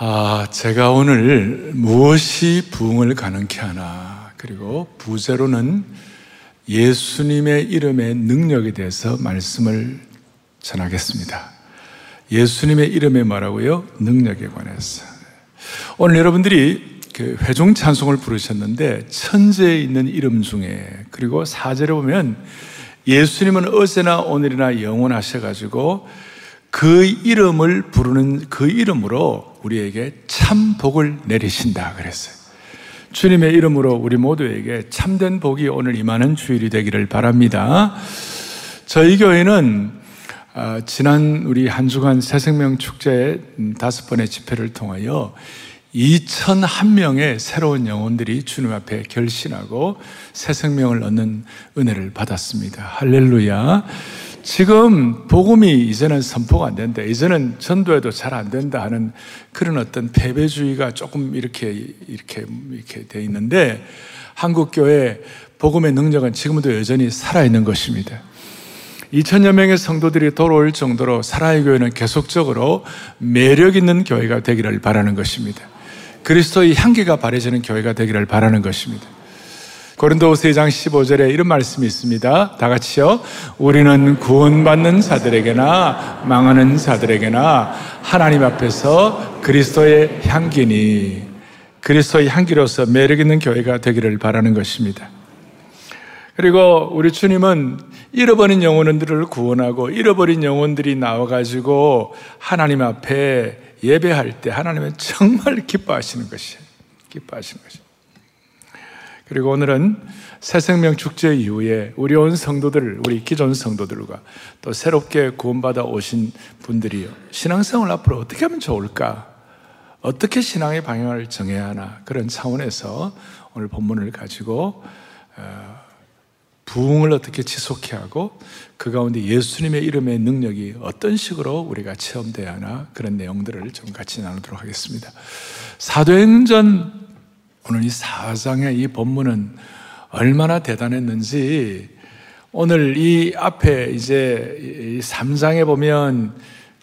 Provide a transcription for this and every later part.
아, 제가 오늘 무엇이 부흥을 가능케 하나, 그리고 부제로는 예수님의 이름의 능력에 대해서 말씀을 전하겠습니다. 예수님의 이름에 말하고요, 능력에 관해서. 오늘 여러분들이 그 회중 찬송을 부르셨는데, 천재에 있는 이름 중에, 그리고 사절에 보면 예수님은 어제나 오늘이나 영원하셔가지고 그 이름을 부르는 그 이름으로 우리에게 참 복을 내리신다 그랬어요. 주님의 이름으로 우리 모두에게 참된 복이 오늘 임하는 주일이 되기를 바랍니다. 저희 교회는 아, 지난 우리 한 주간 새생명 축제 다섯 번의 집회를 통하여 2,001명의 새로운 영혼들이 주님 앞에 결신하고 새 생명을 얻는 은혜를 받았습니다. 할렐루야. 지금 복음이 이제는 선포가 안 된다. 이제는 전도에도 잘 안 된다 하는 그런 어떤 패배주의가 조금 이렇게 이렇게 이렇게 돼 있는데 한국 교회 복음의 능력은 지금도 여전히 살아 있는 것입니다. 2천여 명의 성도들이 돌아올 정도로 사랑의 교회는 계속적으로 매력 있는 교회가 되기를 바라는 것입니다. 그리스도의 향기가 바래지는 교회가 되기를 바라는 것입니다. 고린도후서 2장 15절에 이런 말씀이 있습니다. 다 같이요. 우리는 구원받는 자들에게나 망하는 자들에게나 하나님 앞에서 그리스도의 향기니 그리스도의 향기로서 매력 있는 교회가 되기를 바라는 것입니다. 그리고 우리 주님은 잃어버린 영혼들을 구원하고 잃어버린 영혼들이 나와가지고 하나님 앞에 예배할 때 하나님은 정말 기뻐하시는 것이에요. 기뻐하시는 것이에요. 그리고 오늘은 새 생명 축제 이후에 우리 온 성도들, 우리 기존 성도들과 또 새롭게 구원받아 오신 분들이 신앙생활 앞으로 어떻게 하면 좋을까? 어떻게 신앙의 방향을 정해야 하나? 그런 차원에서 오늘 본문을 가지고 어, 부흥을 어떻게 지속해야 하고 그 가운데 예수님의 이름의 능력이 어떤 식으로 우리가 체험돼야 하나 그런 내용들을 좀 같이 나누도록 하겠습니다. 사도행전 오늘 이 사장의 이 본문은 얼마나 대단했는지 오늘 이 앞에 이제 3장에 보면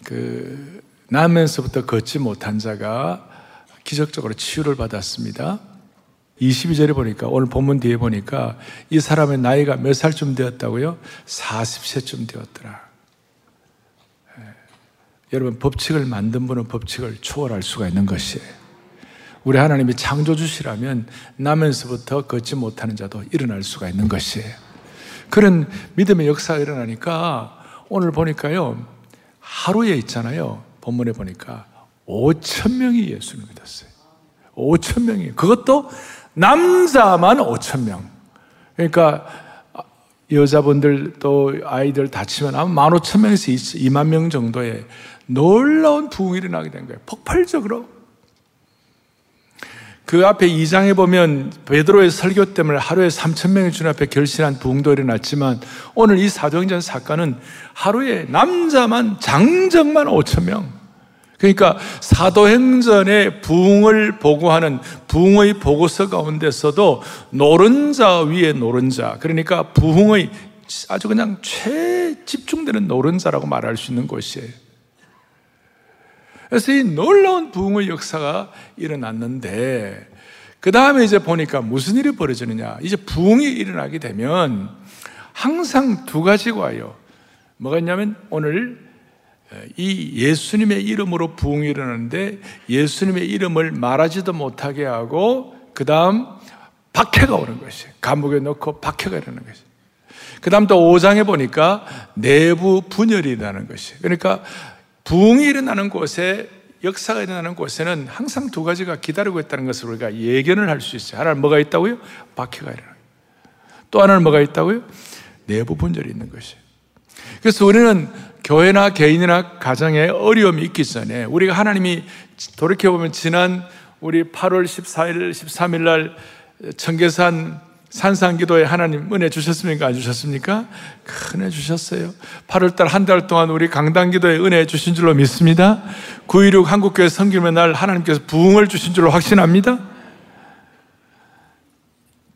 그 나면서부터 걷지 못한 자가 기적적으로 치유를 받았습니다. 22절에 보니까 오늘 본문 뒤에 보니까 이 사람의 나이가 몇 살쯤 되었다고요? 40세쯤 되었더라. 예. 여러분 법칙을 만든 분은 법칙을 초월할 수가 있는 것이에요. 우리 하나님이 창조주시라면 나면서부터 걷지 못하는 자도 일어날 수가 있는 것이에요. 그런 믿음의 역사가 일어나니까 오늘 보니까요. 하루에 있잖아요. 본문에 보니까 5천 명이 예수를 믿었어요. 5천 명이. 그것도 남자만 5천 명. 그러니까 여자분들 또 아이들 다치면 아마 1 5 0명에서 2만 명 정도의 놀라운 부흥이 일어나게 된 거예요. 폭발적으로. 그 앞에 2장에 보면 베드로의 설교 때문에 하루에 3천 명이 주님 앞에 결실한 부흥도 일어났지만 오늘 이 사도행전 사건은 하루에 남자만 장정만 5천 명. 그러니까 사도행전의 부흥을 보고하는 부흥의 보고서 가운데서도 노른자 위에 노른자 그러니까 부흥의 아주 그냥 최 집중되는 노른자라고 말할 수 있는 곳이에요. 그래서 이 놀라운 부흥의 역사가 일어났는데 그 다음에 이제 보니까 무슨 일이 벌어지느냐. 이제 부흥이 일어나게 되면 항상 두 가지가 와요. 뭐가 있냐면 오늘 이 예수님의 이름으로 부흥이 일어나는데 예수님의 이름을 말하지도 못하게 하고 그 다음 박해가 오는 것이 감옥에 넣고 박해가 일어나는 것이 그 다음 또 5장에 보니까 내부 분열이 일어나는 것이 그러니까 부흥이 일어나는 곳에 역사가 일어나는 곳에는 항상 두 가지가 기다리고 있다는 것을 우리가 예견을 할 수 있어요 하나는 뭐가 있다고요? 박해가 일어나는 또 하나는 뭐가 있다고요? 내부 분열이 있는 것이 그래서 우리는 교회나 개인이나 가정에 어려움이 있기 전에 우리가 하나님이 돌이켜보면 지난 우리 8월 14일, 13일 날 청계산 산상기도에 하나님 은혜 주셨습니까? 안 주셨습니까? 큰 은혜 주셨어요. 8월달 한 달 동안 우리 강단기도에 은혜 주신 줄로 믿습니다. 9.16 한국교회 성김의 날 하나님께서 부흥을 주신 줄로 확신합니다.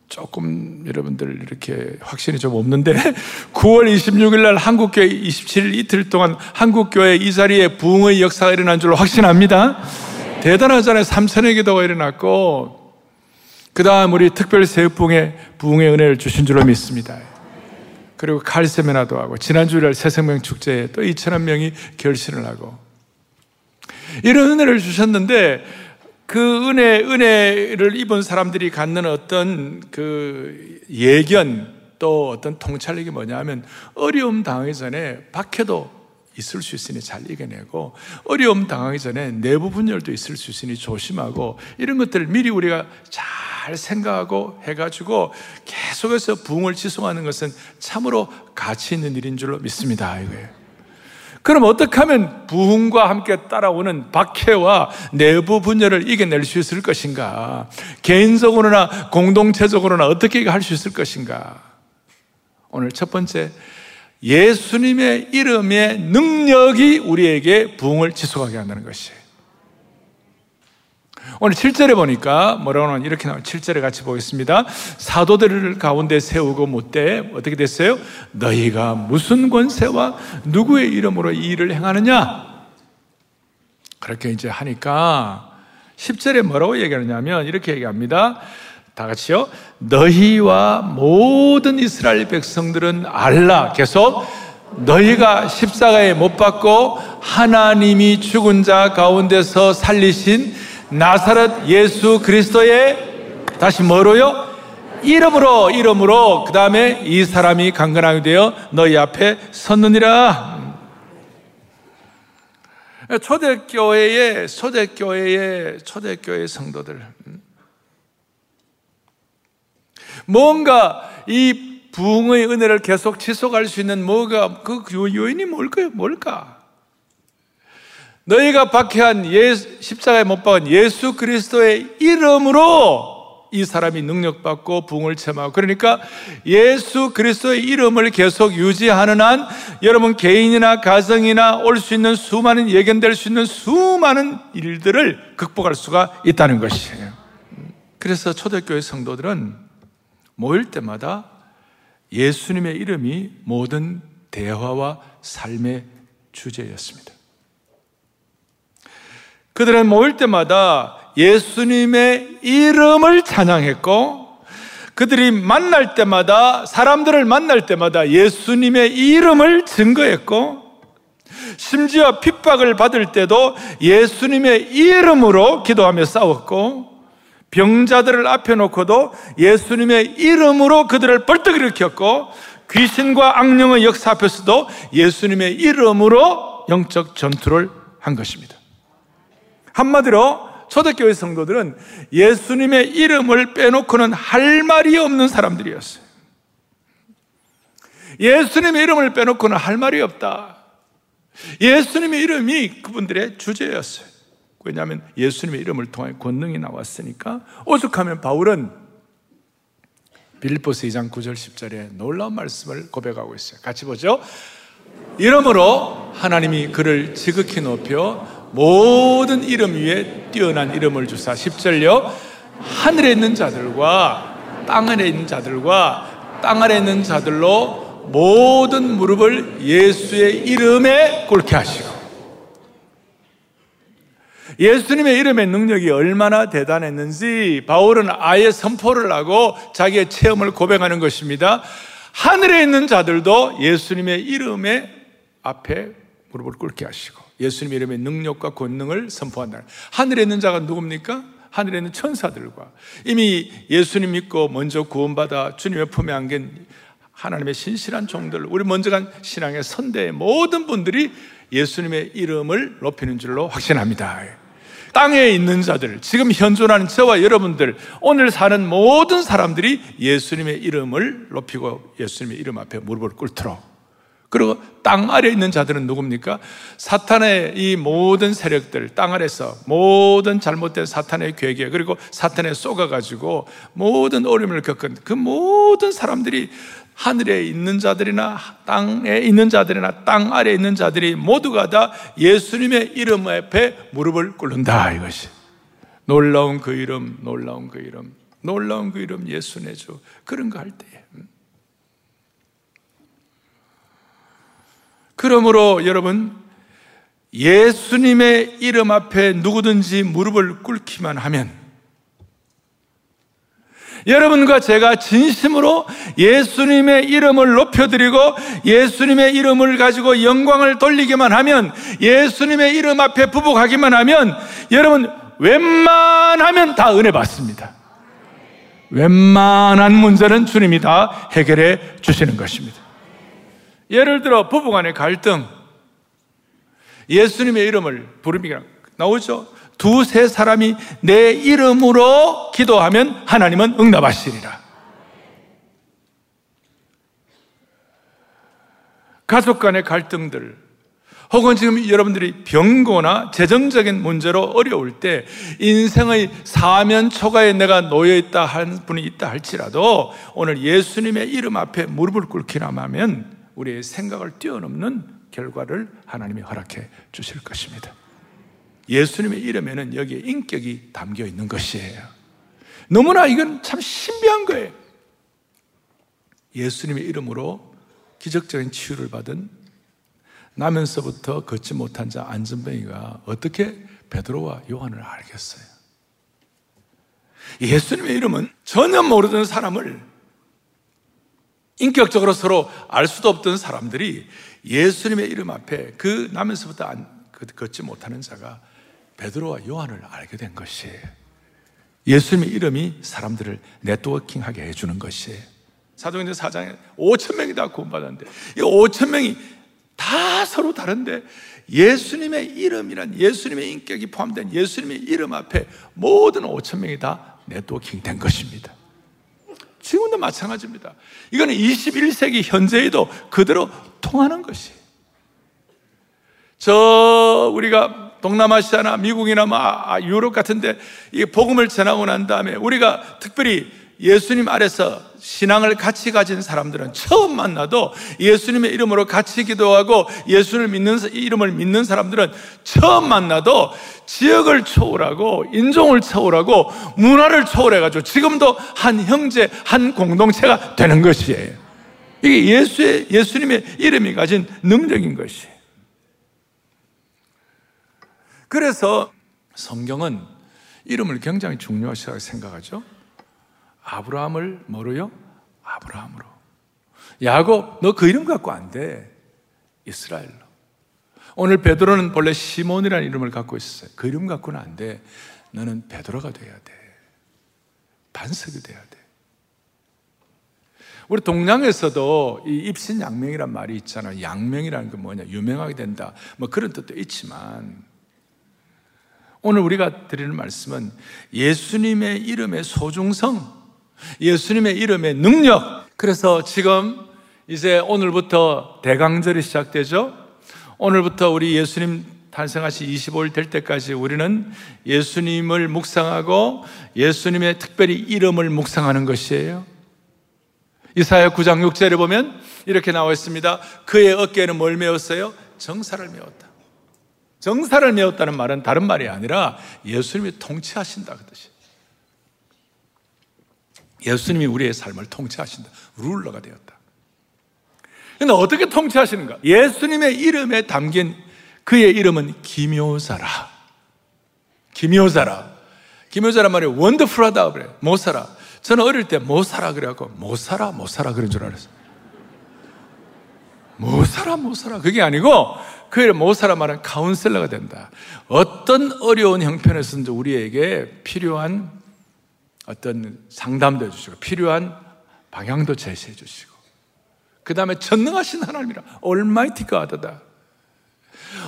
조금 여러분들 이렇게 확신이 좀 없는데 9월 26일 날 한국교회 27일 이틀 동안 한국교회 이 자리에 부흥의 역사가 일어난 줄로 확신합니다. 대단하잖아요. 3천의 기도가 일어났고, 그 다음 우리 특별 세부흥의 부흥의 은혜를 주신 줄로 믿습니다. 그리고 칼세미나도 하고, 지난주일 새생명 축제에 또 2천만 명이 결신을 하고, 이런 은혜를 주셨는데, 그 은혜, 은혜를 입은 사람들이 갖는 어떤 그 예견, 또 어떤 통찰력이 뭐냐 하면 어려움 당하기 전에 박해도 있을 수 있으니 잘 이겨내고 어려움 당하기 전에 내부 분열도 있을 수 있으니 조심하고 이런 것들을 미리 우리가 잘 생각하고 해가지고 계속해서 부흥을 지속하는 것은 참으로 가치 있는 일인 줄로 믿습니다. 이거예요. 그럼 어떻게 하면 부흥과 함께 따라오는 박해와 내부 분열을 이겨낼 수 있을 것인가? 개인적으로나 공동체적으로나 어떻게 할 수 있을 것인가? 오늘 첫 번째, 예수님의 이름의 능력이 우리에게 부흥을 지속하게 한다는 것이에요. 오늘 7절에 보니까 뭐라고 하는 이렇게 나와 7절에 같이 보겠습니다. 사도들을 가운데 세우고 묻되 어떻게 됐어요? 너희가 무슨 권세와 누구의 이름으로 이 일을 행하느냐? 그렇게 이제 하니까 10절에 뭐라고 얘기하느냐면 이렇게 얘기합니다. 다 같이요. 너희와 모든 이스라엘 백성들은 알라. 계속 너희가 십자가에 못 박고 하나님이 죽은 자 가운데서 살리신 나사렛 예수 그리스도의 다시 뭐로요? 이름으로 이름으로 그 다음에 이 사람이 강건하게 되어 너희 앞에 섰느니라. 초대교회의 초대교회의 초대교회 성도들 뭔가 이 부흥의 은혜를 계속 지속할 수 있는 뭐가 그 요인이 뭘까요? 뭘까? 너희가 박해한 예, 십자가에 못 박은 예수 그리스도의 이름으로 이 사람이 능력받고 부흥을 체험하고 그러니까 예수 그리스도의 이름을 계속 유지하는 한 여러분 개인이나 가정이나 올 수 있는 수많은 예견될 수 있는 수많은 일들을 극복할 수가 있다는 것이에요. 그래서 초대교회 성도들은 모일 때마다 예수님의 이름이 모든 대화와 삶의 주제였습니다. 그들은 모일 때마다 예수님의 이름을 찬양했고, 그들이 만날 때마다, 사람들을 만날 때마다 예수님의 이름을 증거했고, 심지어 핍박을 받을 때도 예수님의 이름으로 기도하며 싸웠고, 병자들을 앞에 놓고도 예수님의 이름으로 그들을 벌떡 일으켰고 귀신과 악령의 역사 앞에서도 예수님의 이름으로 영적 전투를 한 것입니다. 한마디로 초대교회 성도들은 예수님의 이름을 빼놓고는 할 말이 없는 사람들이었어요. 예수님의 이름을 빼놓고는 할 말이 없다. 예수님의 이름이 그분들의 주제였어요. 왜냐하면 예수님의 이름을 통해 권능이 나왔으니까 오죽하면 바울은 빌립보스 2장 9절 10절에 놀라운 말씀을 고백하고 있어요. 같이 보죠. 이름으로 하나님이 그를 지극히 높여 모든 이름 위에 뛰어난 이름을 주사 10절요. 하늘에 있는 자들과 땅 아래 있는 자들과 땅 아래 있는 자들로 모든 무릎을 예수의 이름에 꿇게 하시고 예수님의 이름의 능력이 얼마나 대단했는지 바울은 아예 선포를 하고 자기의 체험을 고백하는 것입니다. 하늘에 있는 자들도 예수님의 이름의 앞에 무릎을 꿇게 하시고 예수님의 이름의 능력과 권능을 선포한다. 하늘에 있는 자가 누굽니까? 하늘에 있는 천사들과 이미 예수님 믿고 먼저 구원받아 주님의 품에 안긴 하나님의 신실한 종들, 우리 먼저 간 신앙의 선대의 모든 분들이 예수님의 이름을 높이는 줄로 확신합니다. 땅에 있는 자들, 지금 현존하는 저와 여러분들, 오늘 사는 모든 사람들이 예수님의 이름을 높이고 예수님의 이름 앞에 무릎을 꿇도록 그리고 땅 아래에 있는 자들은 누굽니까? 사탄의 이 모든 세력들, 땅 아래서 모든 잘못된 사탄의 괴계, 그리고 사탄에 쏘가가지고 모든 어려움을 겪은 그 모든 사람들이 하늘에 있는 자들이나 땅에 있는 자들이나 땅 아래에 있는 자들이 모두가 다 예수님의 이름 앞에 무릎을 꿇는다 이것이 놀라운 그 이름 놀라운 그 이름 놀라운 그 이름 예수 내주 그런 거 할 때에 음. 그러므로 여러분 예수님의 이름 앞에 누구든지 무릎을 꿇기만 하면 여러분과 제가 진심으로 예수님의 이름을 높여드리고 예수님의 이름을 가지고 영광을 돌리기만 하면 예수님의 이름 앞에 부복하기만 하면 여러분 웬만하면 다 은혜 받습니다. 웬만한 문제는 주님이 다 해결해 주시는 것입니다. 예를 들어 부부 간의 갈등 예수님의 이름을 부르기가 나오죠. 두세 사람이 내 이름으로 기도하면 하나님은 응답하시리라. 가족 간의 갈등들, 혹은 지금 여러분들이 병고나 재정적인 문제로 어려울 때 인생의 사면 초가에 내가 놓여 있다 한 분이 있다 할지라도 오늘 예수님의 이름 앞에 무릎을 꿇기나 하면 우리의 생각을 뛰어넘는 결과를 하나님이 허락해 주실 것입니다. 예수님의 이름에는 여기에 인격이 담겨 있는 것이에요. 너무나 이건 참 신비한 거예요. 예수님의 이름으로 기적적인 치유를 받은 나면서부터 걷지 못한 자 안전뱅이가 어떻게 베드로와 요한을 알겠어요? 예수님의 이름은 전혀 모르던 사람을 인격적으로 서로 알 수도 없던 사람들이 예수님의 이름 앞에 그 나면서부터 안, 걷지 못하는 자가 베드로와 요한을 알게 된 것이에요. 예수님의 이름이 사람들을 네트워킹하게 해주는 것이에요. 사도행전 4장에 5천 명이 다 구원받았는데 이 5천 명이 다 서로 다른데 예수님의 이름이란 예수님의 인격이 포함된 예수님의 이름 앞에 모든 5천 명이 다 네트워킹 된 것입니다. 지금도 마찬가지입니다. 이거는 21세기 현재에도 그대로 통하는 것이. 저 우리가 동남아시아나 미국이나 뭐 아, 아, 유럽 같은데 이 복음을 전하고 난 다음에 우리가 특별히 예수님 아래서 신앙을 같이 가진 사람들은 처음 만나도 예수님의 이름으로 같이 기도하고 예수를 믿는 이름을 믿는 사람들은 처음 만나도 지역을 초월하고 인종을 초월하고 문화를 초월해 가지고 지금도 한 형제 한 공동체가 되는 것이에요. 이게 예수의 예수님의 이름이 가진 능력인 것이에요. 그래서 성경은 이름을 굉장히 중요하시다고 생각하죠. 아브라함을 뭐로요? 아브라함으로. 야곱, 너 그 이름 갖고 안 돼. 이스라엘로. 오늘 베드로는 본래 시몬이라는 이름을 갖고 있었어요. 그 이름 갖고는 안 돼. 너는 베드로가 돼야 돼. 반석이 돼야 돼. 우리 동양에서도 이 입신 양명이란 말이 있잖아. 양명이라는 게 뭐냐? 유명하게 된다. 뭐 그런 뜻도 있지만 오늘 우리가 드리는 말씀은 예수님의 이름의 소중성, 예수님의 이름의 능력. 그래서 지금 이제 오늘부터 대강절이 시작되죠. 오늘부터 우리 예수님 탄생하시 25일 될 때까지 우리는 예수님을 묵상하고 예수님의 특별히 이름을 묵상하는 것이에요. 이사야 9장 6절에 보면 이렇게 나와 있습니다. 그의 어깨에는 뭘 메었어요? 정사를 메었다. 정사를 메웠다는 말은 다른 말이 아니라 예수님이 통치하신다 그 뜻이에요. 예수님이 우리의 삶을 통치하신다. 룰러가 되었다. 근데 어떻게 통치하시는가? 예수님의 이름에 담긴 그의 이름은 기묘사라. 기묘사라. 기묘사란 말이 원더풀하다 그래. 못 살아. 저는 어릴 때 못 살아 그래갖고 못 살아 그런 줄 알았어요. 못 살아 못 살아 그게 아니고 그못 살아 말은 카운셀러가 된다. 어떤 어려운 형편에서든지 우리에게 필요한 어떤 상담도 해주시고 필요한 방향도 제시해 주시고 그 다음에 전능하신 하나님이라 얼마이티 가하다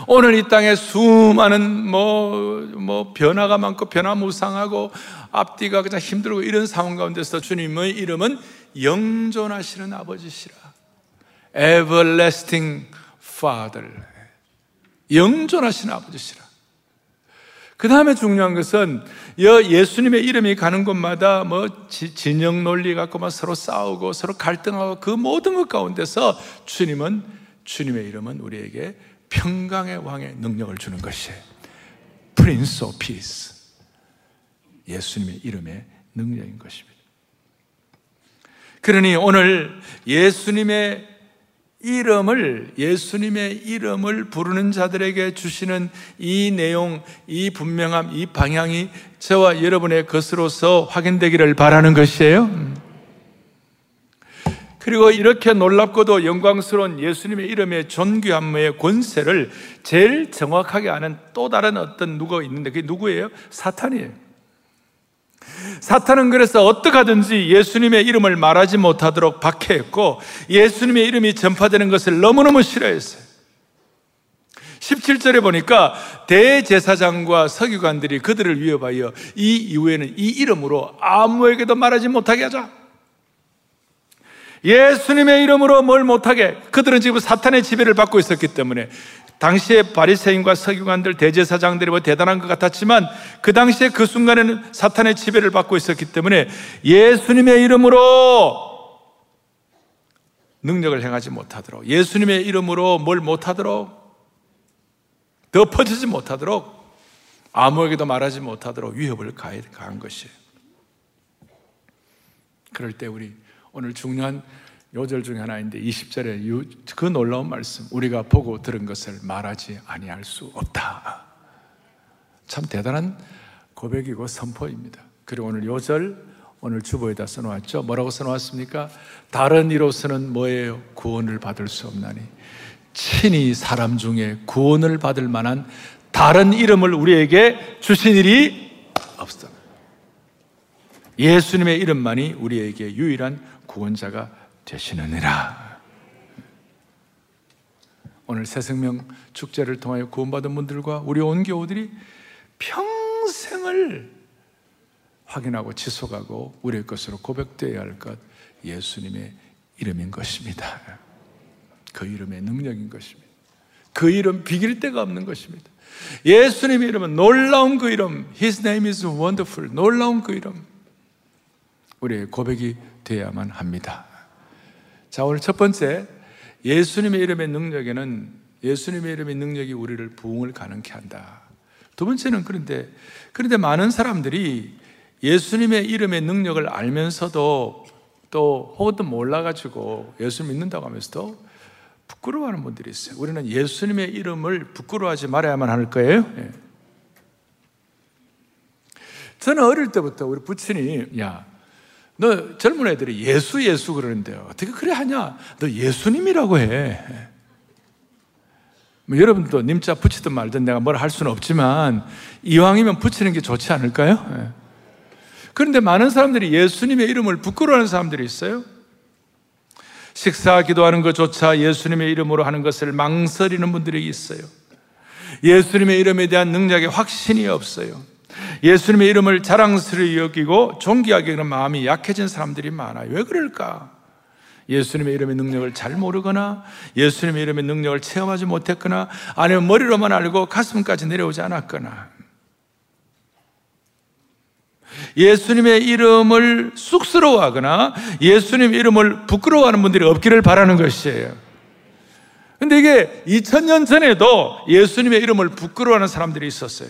오늘 이 땅에 수많은 뭐, 뭐, 변화가 많고 변화무상하고 앞뒤가 그냥 힘들고 이런 상황 가운데서 주님의 이름은 영존하시는 아버지시라. Everlasting Father. 영존하시는 아버지시라. 그 다음에 중요한 것은 예수님의 이름이 가는 곳마다 뭐 진영 논리 갖고 막 서로 싸우고 서로 갈등하고 그 모든 것 가운데서 주님은 주님의 이름은 우리에게 평강의 왕의 능력을 주는 것이에요. Prince of Peace. 예수님의 이름의 능력인 것입니다. 그러니 오늘 예수님의 이름을 예수님의 이름을 부르는 자들에게 주시는 이 내용, 이 분명함, 이 방향이 저와 여러분의 것으로서 확인되기를 바라는 것이에요. 그리고 이렇게 놀랍고도 영광스러운 예수님의 이름의 존귀함의 권세를 제일 정확하게 아는 또 다른 어떤 누가 있는데 그게 누구예요? 사탄이에요. 사탄은 그래서 어떻게 하든지 예수님의 이름을 말하지 못하도록 박해했고 예수님의 이름이 전파되는 것을 너무너무 싫어했어요. 17절에 보니까 대제사장과 서기관들이 그들을 위협하여 이 이후에는 이 이름으로 아무에게도 말하지 못하게 하자. 예수님의 이름으로 뭘 못하게 그들은 지금 사탄의 지배를 받고 있었기 때문에 당시에 바리새인과 서기관들 대제사장들이 뭐 대단한 것 같았지만 그 당시에 그 순간에는 사탄의 지배를 받고 있었기 때문에 예수님의 이름으로 능력을 행하지 못하도록 예수님의 이름으로 뭘 못하도록 덮어지지 못하도록 아무에게도 말하지 못하도록 위협을 가한 것이에요. 그럴 때 우리 오늘 중요한 요절 중에 하나인데 20절에 그 놀라운 말씀 우리가 보고 들은 것을 말하지 아니할 수 없다. 참 대단한 고백이고 선포입니다. 그리고 오늘 요절 오늘 주보에다 써놓았죠. 뭐라고 써놓았습니까? 다른 이로서는 뭐예요? 구원을 받을 수 없나니 친히 사람 중에 구원을 받을 만한 다른 이름을 우리에게 주신 일이 없어. 예수님의 이름만이 우리에게 유일한 구원자가 되시느니라. 오늘 새생명 축제를 통하여 구원받은 분들과 우리 온 교우들이 평생을 확인하고 지속하고 우리의 것으로 고백되어야 할 것 예수님의 이름인 것입니다. 그 이름의 능력인 것입니다. 그 이름 비길 데가 없는 것입니다. 예수님의 이름은 놀라운 그 이름, His name is wonderful. 놀라운 그 이름. 우리의 고백이 되어야만 합니다. 자, 오늘 첫 번째, 예수님의 이름의 능력에는 예수님의 이름의 능력이 우리를 부흥을 가능케 한다. 두 번째는 그런데, 그런데 많은 사람들이 예수님의 이름의 능력을 알면서도 또 혹은 또 몰라가지고 예수 믿는다고 하면서도 부끄러워하는 분들이 있어요. 우리는 예수님의 이름을 부끄러워하지 말아야만 할 거예요. 예. 저는 어릴 때부터 우리 부친이, 야, 너 젊은 애들이 예수 예수 그러는데 어떻게 그래 하냐? 너 예수님이라고 해. 뭐 여러분도 님자 붙이든 말든 내가 뭘 할 수는 없지만 이왕이면 붙이는 게 좋지 않을까요? 예. 그런데 많은 사람들이 예수님의 이름을 부끄러워하는 사람들이 있어요. 식사 기도하는 것조차 예수님의 이름으로 하는 것을 망설이는 분들이 있어요. 예수님의 이름에 대한 능력에 확신이 없어요. 예수님의 이름을 자랑스러이 여기고 존귀하게 여기는 마음이 약해진 사람들이 많아요. 왜 그럴까? 예수님의 이름의 능력을 잘 모르거나 예수님의 이름의 능력을 체험하지 못했거나 아니면 머리로만 알고 가슴까지 내려오지 않았거나 예수님의 이름을 쑥스러워하거나 예수님 이름을 부끄러워하는 분들이 없기를 바라는 것이에요. 근데 이게 2000년 전에도 예수님의 이름을 부끄러워하는 사람들이 있었어요.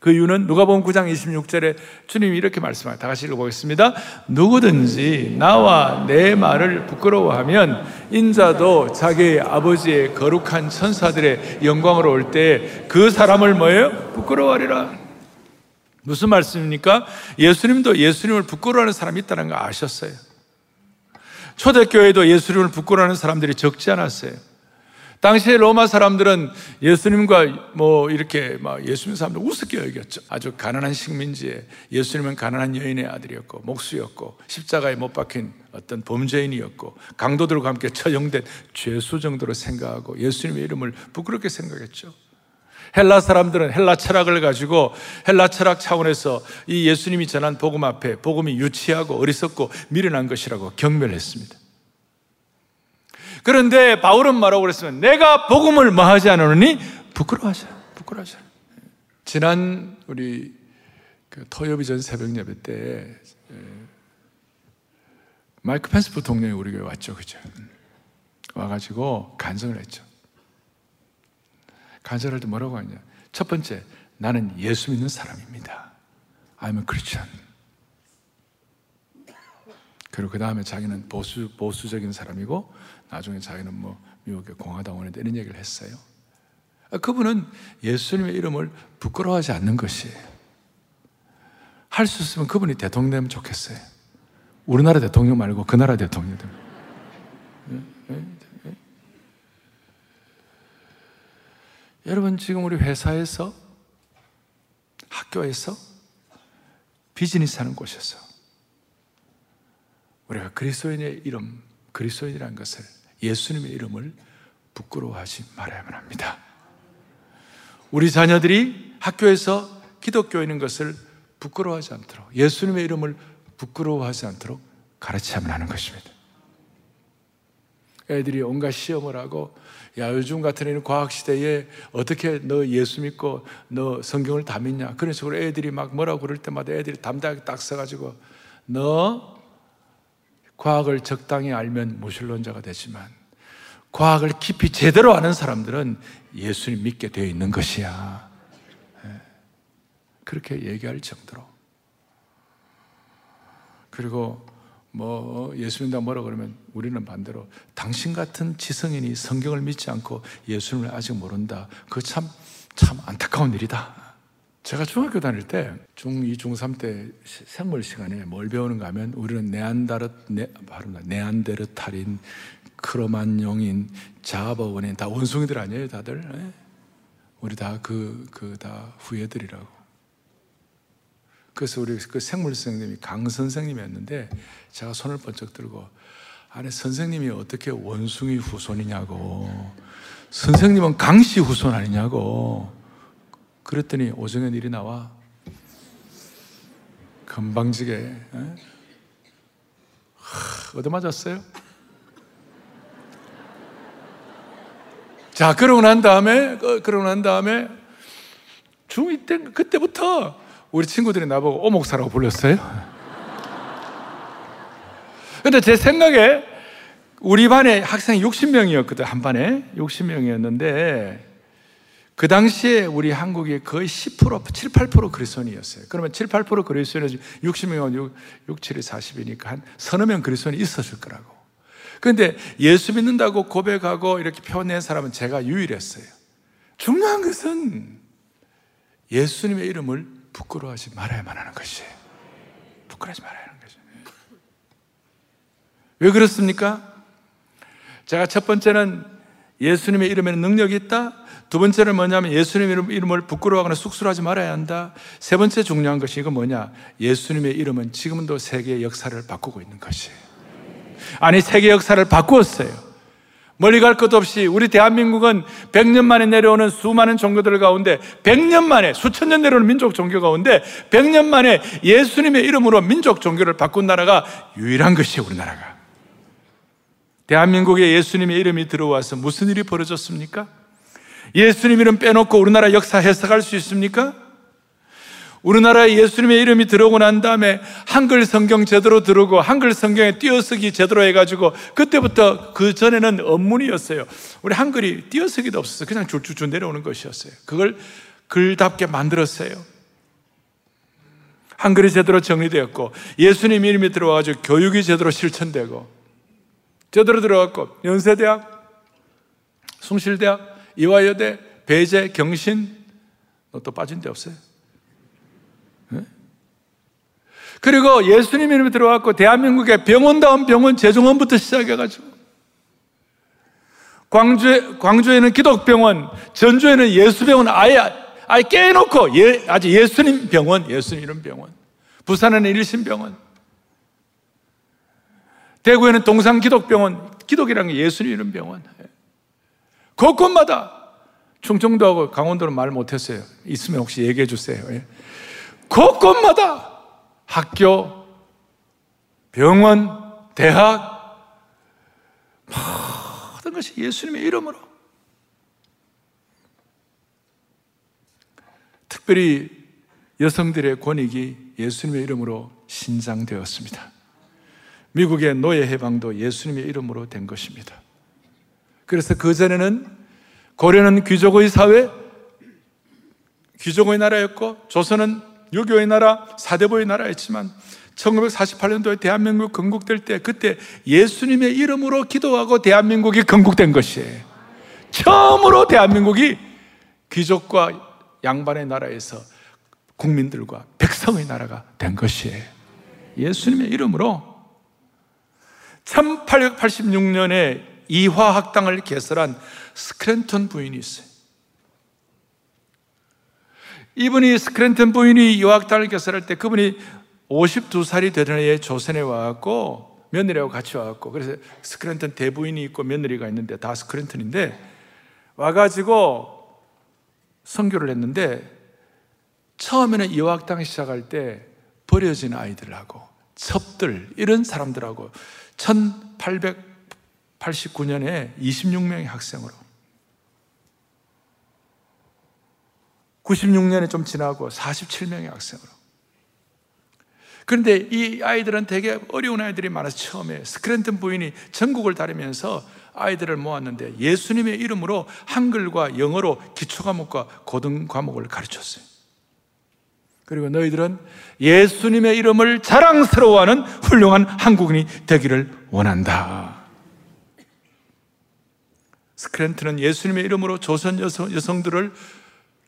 그 이유는 누가복음 9장 26절에 주님이 이렇게 말씀하다 같이 읽어보겠습니다. 누구든지 나와 내 말을 부끄러워하면 인자도 자기 아버지의 거룩한 천사들의 영광으로 올 때 그 사람을 뭐예요? 부끄러워하리라. 무슨 말씀입니까? 예수님도 예수님을 부끄러워하는 사람이 있다는 거 아셨어요. 초대교회도 예수님을 부끄러워하는 사람들이 적지 않았어요. 당시에 로마 사람들은 예수님과 뭐 이렇게 막 예수님 사람들 우습게 여겼죠. 아주 가난한 식민지에 예수님은 가난한 여인의 아들이었고 목수였고 십자가에 못 박힌 어떤 범죄인이었고 강도들과 함께 처형된 죄수 정도로 생각하고 예수님의 이름을 부끄럽게 생각했죠. 헬라 사람들은 헬라 철학을 가지고 헬라 철학 차원에서 이 예수님이 전한 복음 앞에 복음이 유치하고 어리석고 미련한 것이라고 경멸했습니다. 그런데 바울은 뭐라고 그랬으면 내가 복음을 뭐 하지 않으니 부끄러워하지 부끄러워하지 지난 우리 그 토요비 전 새벽 예배 때 마이크 펜스 부통령이 우리 교회 왔죠, 그죠? 와가지고 간증을 했죠. 간증할 때 뭐라고 하냐? 첫 번째, 나는 예수 믿는 사람입니다. I'm a Christian. 그리고 그 다음에 자기는 보수, 보수적인 사람이고 나중에 자기는 뭐 미국의 공화당원에 이런 얘기를 했어요. 아, 그분은 예수님의 이름을 부끄러워하지 않는 것이에요. 할 수 있으면 그분이 대통령 되면 좋겠어요. 우리나라 대통령 말고 그 나라 대통령 되면. 여러분, 지금 우리 회사에서, 학교에서, 비즈니스 하는 곳에서, 우리가 그리스도인의 이름, 그리스도인이라는 것을, 예수님의 이름을 부끄러워하지 말아야만 합니다. 우리 자녀들이 학교에서 기독교인인 것을 부끄러워하지 않도록 예수님의 이름을 부끄러워하지 않도록 가르쳐야만 하는 것입니다. 애들이 온갖 시험을 하고 야 요즘 같은 애는 과학 시대에 어떻게 너 예수 믿고 너 성경을 다 믿냐 그런 식으로 애들이 막 뭐라고 그럴 때마다 애들이 담대하게 딱 써가지고 너 과학을 적당히 알면 무신론자가 되지만 과학을 깊이 제대로 아는 사람들은 예수님 믿게 되어 있는 것이야. 예. 그렇게 얘기할 정도로. 그리고 뭐 예수 믿다 뭐라 그러면 우리는 반대로 당신 같은 지성인이 성경을 믿지 않고 예수님을 아직 모른다. 그 참, 참 안타까운 일이다. 제가 중학교 다닐 때 중2, 중3 때 생물 시간에 뭘 배우는가 하면 우리는 네안다르, 네, 바로 네안데르탈인 크로만용인, 자아버원인 다 원숭이들 아니에요, 다들? 네? 우리 다 그, 그 다 후예들이라고. 그래서 우리 그 생물 선생님이 강 선생님이었는데 제가 손을 번쩍 들고 아니 선생님이 어떻게 원숭이 후손이냐고 선생님은 강씨 후손 아니냐고 그랬더니 오정현 일이 나와 금방지게 에? 하, 얻어 맞았어요? 자, 그러고 난 다음에, 어, 그러고 난 다음에, 중2 때, 그때부터 우리 친구들이 나보고 오목사라고 불렀어요. 근데 제 생각에 우리 반에 학생이 60명이었거든, 한 반에. 60명이었는데, 그 당시에 우리 한국이 거의 10%, 7, 8% 그리스도인이었어요. 그러면 7, 8% 그리스도인은 60명은 6, 6, 7이 40이니까 한 서너 명 그리스도인이 있었을 거라고. 그런데 예수 믿는다고 고백하고 이렇게 표현한 사람은 제가 유일했어요. 중요한 것은 예수님의 이름을 부끄러워하지 말아야만 하는 것이에요. 부끄러워하지 말아야 하는 거죠. 왜 그렇습니까? 제가 첫 번째는 예수님의 이름에는 능력이 있다. 두 번째는 뭐냐면 예수님의 이름을 부끄러워하거나 쑥스러워하지 말아야 한다. 세 번째 중요한 것이 이건 뭐냐? 예수님의 이름은 지금도 세계의 역사를 바꾸고 있는 것이에요. 아니, 세계 역사를 바꾸었어요. 멀리 갈 것 없이 우리 대한민국은 100년 만에 내려오는 수많은 종교들 가운데 100년 만에 수천 년 내려오는 민족 종교 가운데 100년 만에 예수님의 이름으로 민족 종교를 바꾼 나라가 유일한 것이에요, 우리나라가. 대한민국에 예수님의 이름이 들어와서 무슨 일이 벌어졌습니까? 예수님 이름 빼놓고 우리나라 역사 해석할 수 있습니까? 우리나라에 예수님의 이름이 들어오고 난 다음에 한글 성경 제대로 들어오고 한글 성경에 띄어쓰기 제대로 해가지고 그때부터 그 전에는 업문이었어요. 우리 한글이 띄어쓰기도 없었어요. 그냥 줄줄줄 내려오는 것이었어요. 그걸 글답게 만들었어요. 한글이 제대로 정리되었고 예수님 이름이 들어와가지고 교육이 제대로 실천되고 제대로 들어갔고 연세대학, 숭실대학, 이화여대, 배제, 경신 또 빠진 데 없어요. 그리고 예수님 이름이 들어왔고 대한민국의 병원다운 병원 재정원부터 시작해가지고 광주에, 광주에는 기독병원, 전주에는 예수병원 아예, 아예 깨놓고 예, 아주 예수님 병원, 예수님 이름 병원. 부산에는 일신병원. 대구에는 동산기독병원, 기독이라는 게 예수님 이름 병원. 곳곳마다 충청도 하고 강원도는 말 못했어요. 있으면 혹시 얘기해 주세요. 예. 곳곳마다 학교, 병원, 대학, 모든 것이 예수님의 이름으로. 특별히 여성들의 권익이 예수님의 이름으로 신장되었습니다. 미국의 노예 해방도 예수님의 이름으로 된 것입니다. 그래서 그전에는 고려는 귀족의 사회, 귀족의 나라였고 조선은 유교의 나라, 사대부의 나라였지만 1948년도에 대한민국 건국될 때 그때 예수님의 이름으로 기도하고 대한민국이 건국된 것이에요. 처음으로 대한민국이 귀족과 양반의 나라에서 국민들과 백성의 나라가 된 것이에요. 예수님의 이름으로 1886년에 이화학당을 개설한 스크랜턴 부인이 있어요. 이분이 스크랜턴 부인이 이화학당을 개설할 때 그분이 52살이 되던 해에 조선에 와갖고 며느리하고 같이 와갖고 그래서 스크랜턴 대부인이 있고 며느리가 있는데 다 스크랜턴인데 와가지고 선교를 했는데 처음에는 이화학당 시작할 때 버려진 아이들하고 첩들 이런 사람들하고 1889년에 26명의 학생으로 96년에 좀 지나고 47명의 학생으로 그런데 이 아이들은 되게 어려운 아이들이 많아서 처음에 스크랜턴 부인이 전국을 다니면서 아이들을 모았는데 예수님의 이름으로 한글과 영어로 기초 과목과 고등 과목을 가르쳤어요. 그리고 너희들은 예수님의 이름을 자랑스러워하는 훌륭한 한국인이 되기를 원한다. 스크랜트는 예수님의 이름으로 조선 여성, 여성들을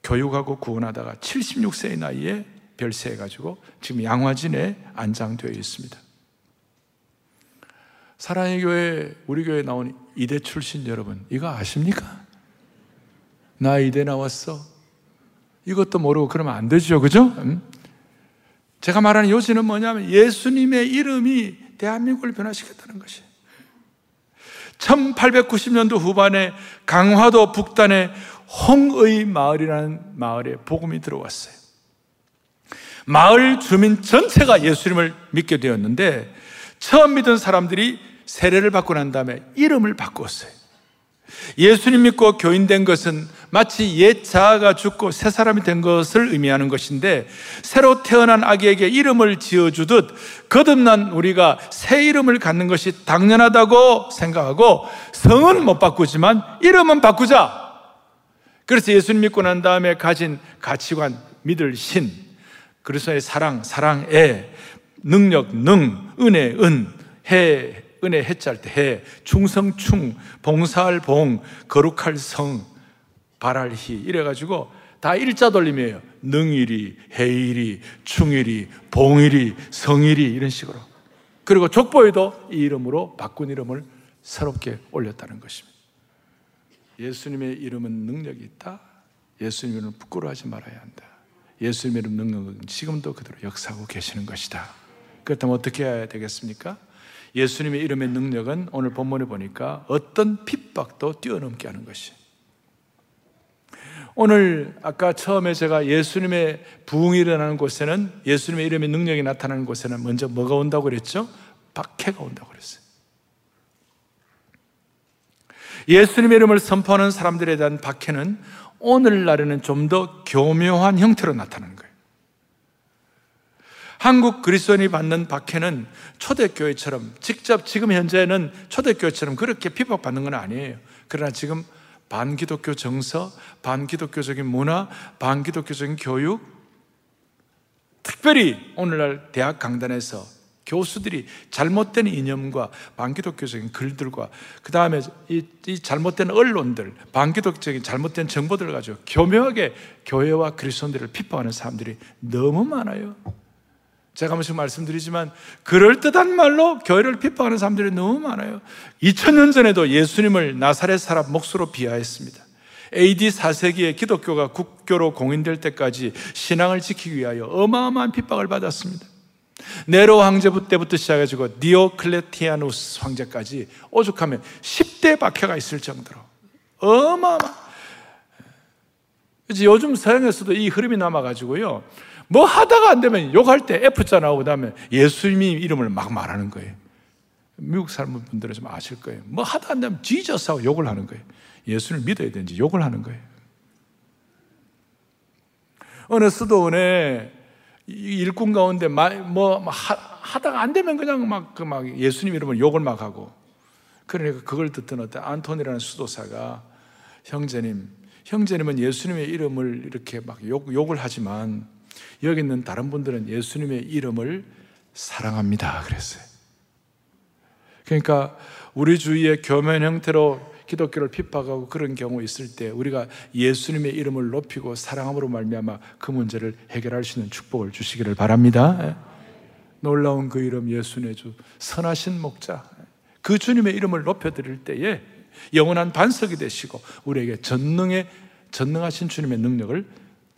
교육하고 구원하다가 76세의 나이에 별세해가지고 지금 양화진에 안장되어 있습니다. 사랑의 교회, 우리 교회 나온 이대 출신 여러분, 이거 아십니까? 나 이대 나왔어. 이것도 모르고 그러면 안 되죠. 그죠? 음? 제가 말하는 요지는 뭐냐면 예수님의 이름이 대한민국을 변화시켰다는 것이 1890년도 후반에 강화도 북단에 홍의 마을이라는 마을에 복음이 들어왔어요. 마을 주민 전체가 예수님을 믿게 되었는데 처음 믿은 사람들이 세례를 받고 난 다음에 이름을 바꿨어요. 예수님 믿고 교인된 것은 마치 옛 자아가 죽고 새 사람이 된 것을 의미하는 것인데 새로 태어난 아기에게 이름을 지어주듯 거듭난 우리가 새 이름을 갖는 것이 당연하다고 생각하고 성은 못 바꾸지만 이름은 바꾸자. 그래서 예수님 믿고 난 다음에 가진 가치관, 믿을 신, 그리스도의 사랑, 사랑의 능력, 능, 은혜, 은, 해, 은혜 해짤 때 해, 충성 충, 봉사할 봉, 거룩할 성, 발할 희 이래가지고 다 일자 돌림이에요. 능일이, 해일이, 충일이, 봉일이, 성일이 이런 식으로. 그리고 족보에도 이 이름으로 바꾼 이름을 새롭게 올렸다는 것입니다. 예수님의 이름은 능력이 있다. 예수님 이름은 부끄러워하지 말아야 한다. 예수님의 이름 능력은 지금도 그대로 역사하고 계시는 것이다. 그렇다면 어떻게 해야 되겠습니까? 예수님의 이름의 능력은 오늘 본문에 보니까 어떤 핍박도 뛰어넘게 하는 것이. 오늘 아까 처음에 제가 예수님의 부흥이 일어나는 곳에는 예수님의 이름의 능력이 나타나는 곳에는 먼저 뭐가 온다고 그랬죠? 박해가 온다고 그랬어요. 예수님의 이름을 선포하는 사람들에 대한 박해는 오늘날에는 좀 더 교묘한 형태로 나타나는 거예요. 한국 그리스도인이 받는 박해는 초대교회처럼 직접 지금 현재는 초대교회처럼 그렇게 핍박받는 건 아니에요. 그러나 지금 반기독교 정서, 반기독교적인 문화, 반기독교적인 교육, 특별히 오늘날 대학 강단에서 교수들이 잘못된 이념과 반기독교적인 글들과 그 다음에 이, 이, 잘못된 언론들, 반기독적인 잘못된 정보들을 가지고 교묘하게 교회와 그리스도인들을 핍박하는 사람들이 너무 많아요. 제가 한 번씩 말씀드리지만 그럴듯한 말로 교회를 핍박하는 사람들이 너무 많아요. 2000년 전에도 예수님을 나사렛 사람 몫으로 비하했습니다. AD 4세기에 기독교가 국교로 공인될 때까지 신앙을 지키기 위하여 어마어마한 핍박을 받았습니다. 네로 황제 때부터 시작해가지고 디오클레티아누스 황제까지 오죽하면 10대 박해가 있을 정도로 어마어마. 요즘 서양에서도 이 흐름이 남아가지고요. 뭐 하다가 안 되면 욕할 때 F자 나오고 다음에 예수님 이름을 막 말하는 거예요. 미국 사람 분들은 좀 아실 거예요. 뭐 하다 안 되면 지저스 하고 욕을 하는 거예요. 예수를 믿어야 되는지 욕을 하는 거예요. 어느 수도원에 일꾼 가운데 뭐 하다가 안 되면 그냥 막, 그 막 예수님 이름을 욕을 막 하고 그러니까 그걸 듣던 어떤 안톤이라는 수도사가 형제님, 형제님은 예수님의 이름을 이렇게 막 욕, 욕을 하지만 여기 있는 다른 분들은 예수님의 이름을 사랑합니다. 그랬어요. 그러니까 우리 주위에 교면 형태로 기독교를 핍박하고 그런 경우 있을 때 우리가 예수님의 이름을 높이고 사랑함으로 말미암아 그 문제를 해결할 수 있는 축복을 주시기를 바랍니다. 예. 놀라운 그 이름 예수의 주 선하신 목자 그 주님의 이름을 높여 드릴 때에 영원한 반석이 되시고 우리에게 전능의 전능하신 주님의 능력을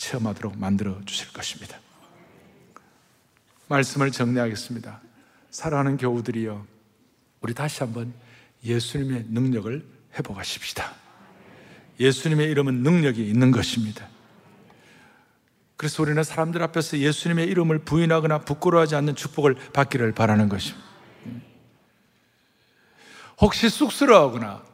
체험하도록 만들어 주실 것입니다. 말씀을 정리하겠습니다. 사랑하는 교우들이여 우리 다시 한번 예수님의 능력을 회복하십시다. 예수님의 이름은 능력이 있는 것입니다. 그래서 우리는 사람들 앞에서 예수님의 이름을 부인하거나 부끄러워하지 않는 축복을 받기를 바라는 것입니다. 혹시 쑥스러워하거나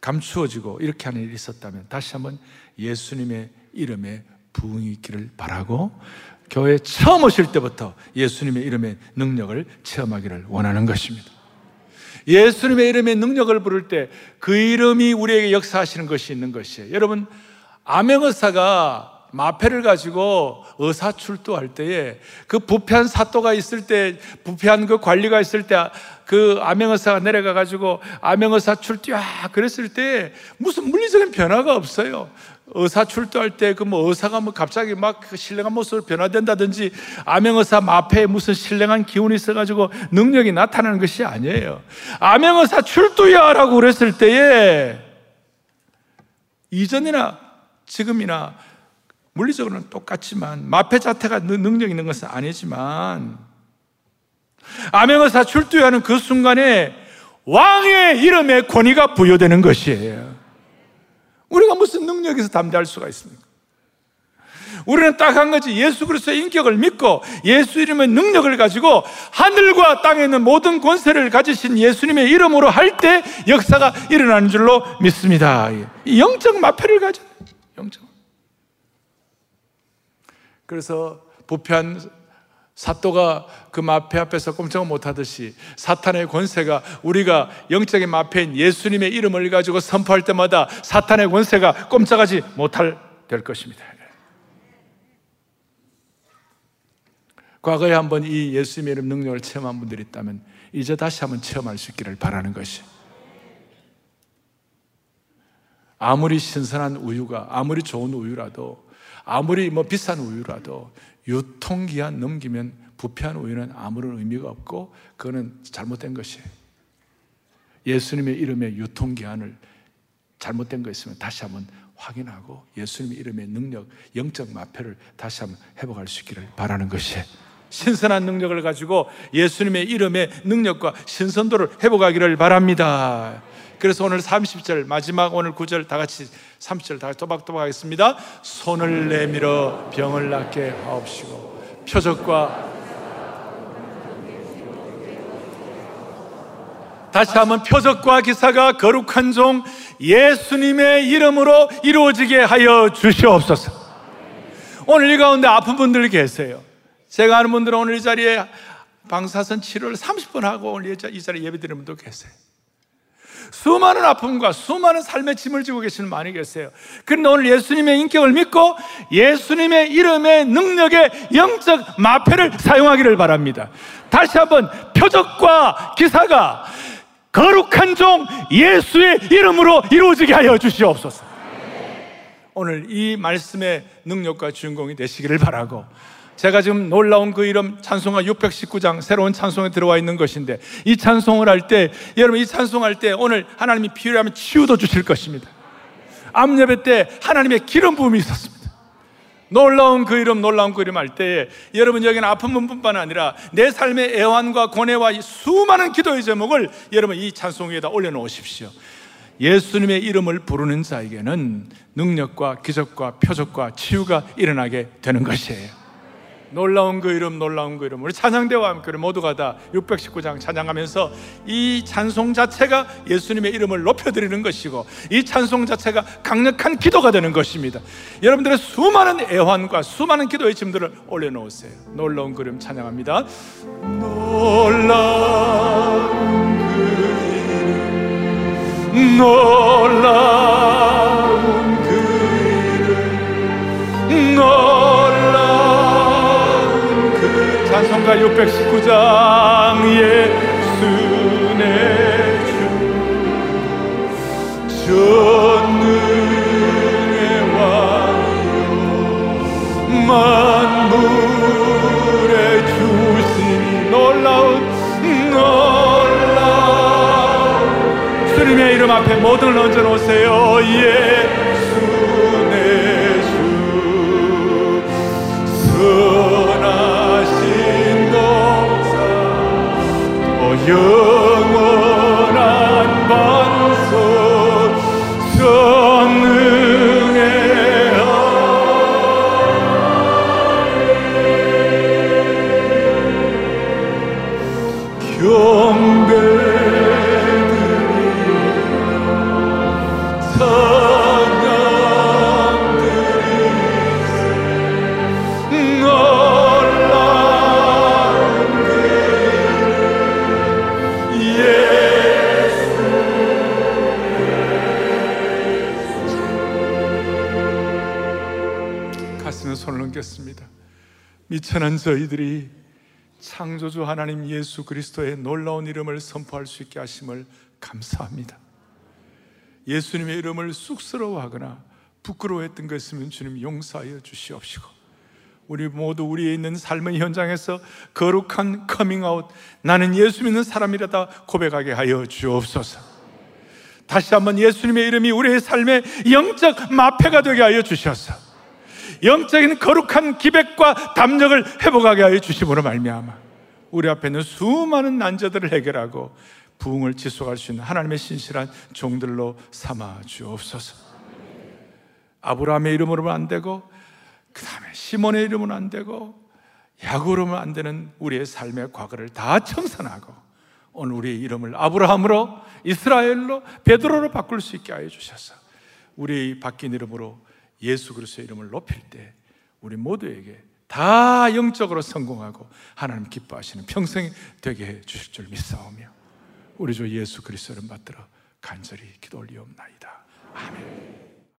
감추어지고 이렇게 하는 일이 있었다면 다시 한번 예수님의 이름에 부응이 있기를 바라고 교회 처음 오실 때부터 예수님의 이름의 능력을 체험하기를 원하는 것입니다. 예수님의 이름의 능력을 부를 때 그 이름이 우리에게 역사하시는 것이 있는 것이에요. 여러분, 암행 의사가 마패를 가지고 의사 출두할 때에 그 부패한 사또가 있을 때, 부패한 그 관리가 있을 때 그 암행 의사가 내려가 가지고 암행 의사 출두야 그랬을 때 무슨 물리적인 변화가 없어요. 의사 출두할 때 그 뭐 의사가 뭐 갑자기 막그 신령한 모습으로 변화된다든지 암행의사 마패에 무슨 신령한 기운이 있어가지고 능력이 나타나는 것이 아니에요. 암행의사 출두야 라고 그랬을 때에 이전이나 지금이나 물리적으로는 똑같지만 마패 자체가 능력 있는 것은 아니지만 암행의사 출두하는 그 순간에 왕의 이름에 권위가 부여되는 것이에요. 우리가 무슨 능력에서 담대할 수가 있습니까? 우리는 딱 한 가지 예수 그리스도의 인격을 믿고 예수 이름의 능력을 가지고 하늘과 땅에 있는 모든 권세를 가지신 예수님의 이름으로 할 때 역사가 일어나는 줄로 믿습니다. 영적 마패를 가져. 영적. 그래서 부패한 사또가 그 마패 앞에서 꼼짝을 못하듯이 사탄의 권세가 우리가 영적인 마패인 예수님의 이름을 가지고 선포할 때마다 사탄의 권세가 꼼짝하지 못할 될 것입니다. 과거에 한번 이 예수님의 이름 능력을 체험한 분들이 있다면 이제 다시 한번 체험할 수 있기를 바라는 것이. 아무리 신선한 우유가 아무리 좋은 우유라도 아무리 뭐 비싼 우유라도 유통기한 넘기면 부패한 우유는 아무런 의미가 없고 그거는 잘못된 것이에요. 예수님의 이름의 유통기한을 잘못된 거 있으면 다시 한번 확인하고 예수님의 이름의 능력, 영적 마패를 다시 한번 회복할 수 있기를 바라는 것이에요. 신선한 능력을 가지고 예수님의 이름의 능력과 신선도를 회복하기를 바랍니다. 그래서 오늘 30절 마지막 오늘 9절 다 같이 30절 다 같이 또박또박 하겠습니다. 손을 내밀어 병을 낫게 하옵시고 표적과 다시 한번 표적과 기사가 거룩한 종 예수님의 이름으로 이루어지게 하여 주시옵소서. 오늘 이 가운데 아픈 분들 계세요. 제가 아는 분들은 오늘 이 자리에 방사선 치료를 30분 하고 오늘 이 자리에 예배 드리는 분도 계세요. 수많은 아픔과 수많은 삶의 짐을 지고 계시는 많이 계세요. 그런데 오늘 예수님의 인격을 믿고 예수님의 이름의 능력의 영적 마패를 사용하기를 바랍니다. 다시 한번 표적과 기사가 거룩한 종 예수의 이름으로 이루어지게 하여 주시옵소서. 오늘 이 말씀의 능력과 주인공이 되시기를 바라고 제가 지금 놀라운 그 이름 찬송가 619장 새로운 찬송에 들어와 있는 것인데 이 찬송을 할 때 여러분 이 찬송할 때 오늘 하나님이 필요하면 치유도 주실 것입니다. 암예배 때 하나님의 기름 부음이 있었습니다. 놀라운 그 이름, 놀라운 그 이름 할때 여러분 여기는 아픈 분뿐만 아니라 내 삶의 애환과 고뇌와 수많은 기도의 제목을 여러분 이 찬송 위에다 올려놓으십시오. 예수님의 이름을 부르는 자에게는 능력과 기적과 표적과 치유가 일어나게 되는 것이에요. 놀라운 그 이름 놀라운 그 이름. 우리 찬양대와 함께 모두가 다 619장 찬양하면서 이 찬송 자체가 예수님의 이름을 높여드리는 것이고 이 찬송 자체가 강력한 기도가 되는 것입니다. 여러분들의 수많은 애환과 수많은 기도의 짐들을 올려놓으세요. 놀라운 그 이름 찬양합니다. 놀라운 그 이름 놀라 찬송가 619장 예 천한 저희들이 창조주 하나님 예수 그리스도의 놀라운 이름을 선포할 수 있게 하심을 감사합니다. 예수님의 이름을 쑥스러워하거나 부끄러워했던 것 있으면 주님 용서하여 주시옵시고 우리 모두 우리에 있는 삶의 현장에서 거룩한 커밍아웃 나는 예수 믿는 사람이다 고백하게 하여 주옵소서. 다시 한번 예수님의 이름이 우리의 삶의 영적 마패가 되게 하여 주셔서 영적인 거룩한 기백과 담력을 회복하게 하여 주심으로 말미암아 우리 앞에 있는 수많은 난제들을 해결하고 부흥을 지속할 수 있는 하나님의 신실한 종들로 삼아 주옵소서. 아브라함의 이름으로는 안 되고 그 다음에 시몬의 이름은 안 되고 야구로는 안 되는 우리의 삶의 과거를 다 청산하고 오늘 우리의 이름을 아브라함으로 이스라엘로 베드로로 바꿀 수 있게 하여 주셔서 우리 바뀐 이름으로 예수 그리스도의 이름을 높일 때 우리 모두에게 다 영적으로 성공하고 하나님 기뻐하시는 평생이 되게 해 주실 줄 믿사오며 우리 주 예수 그리스도를 받들어 간절히 기도 올리옵나이다. 아멘.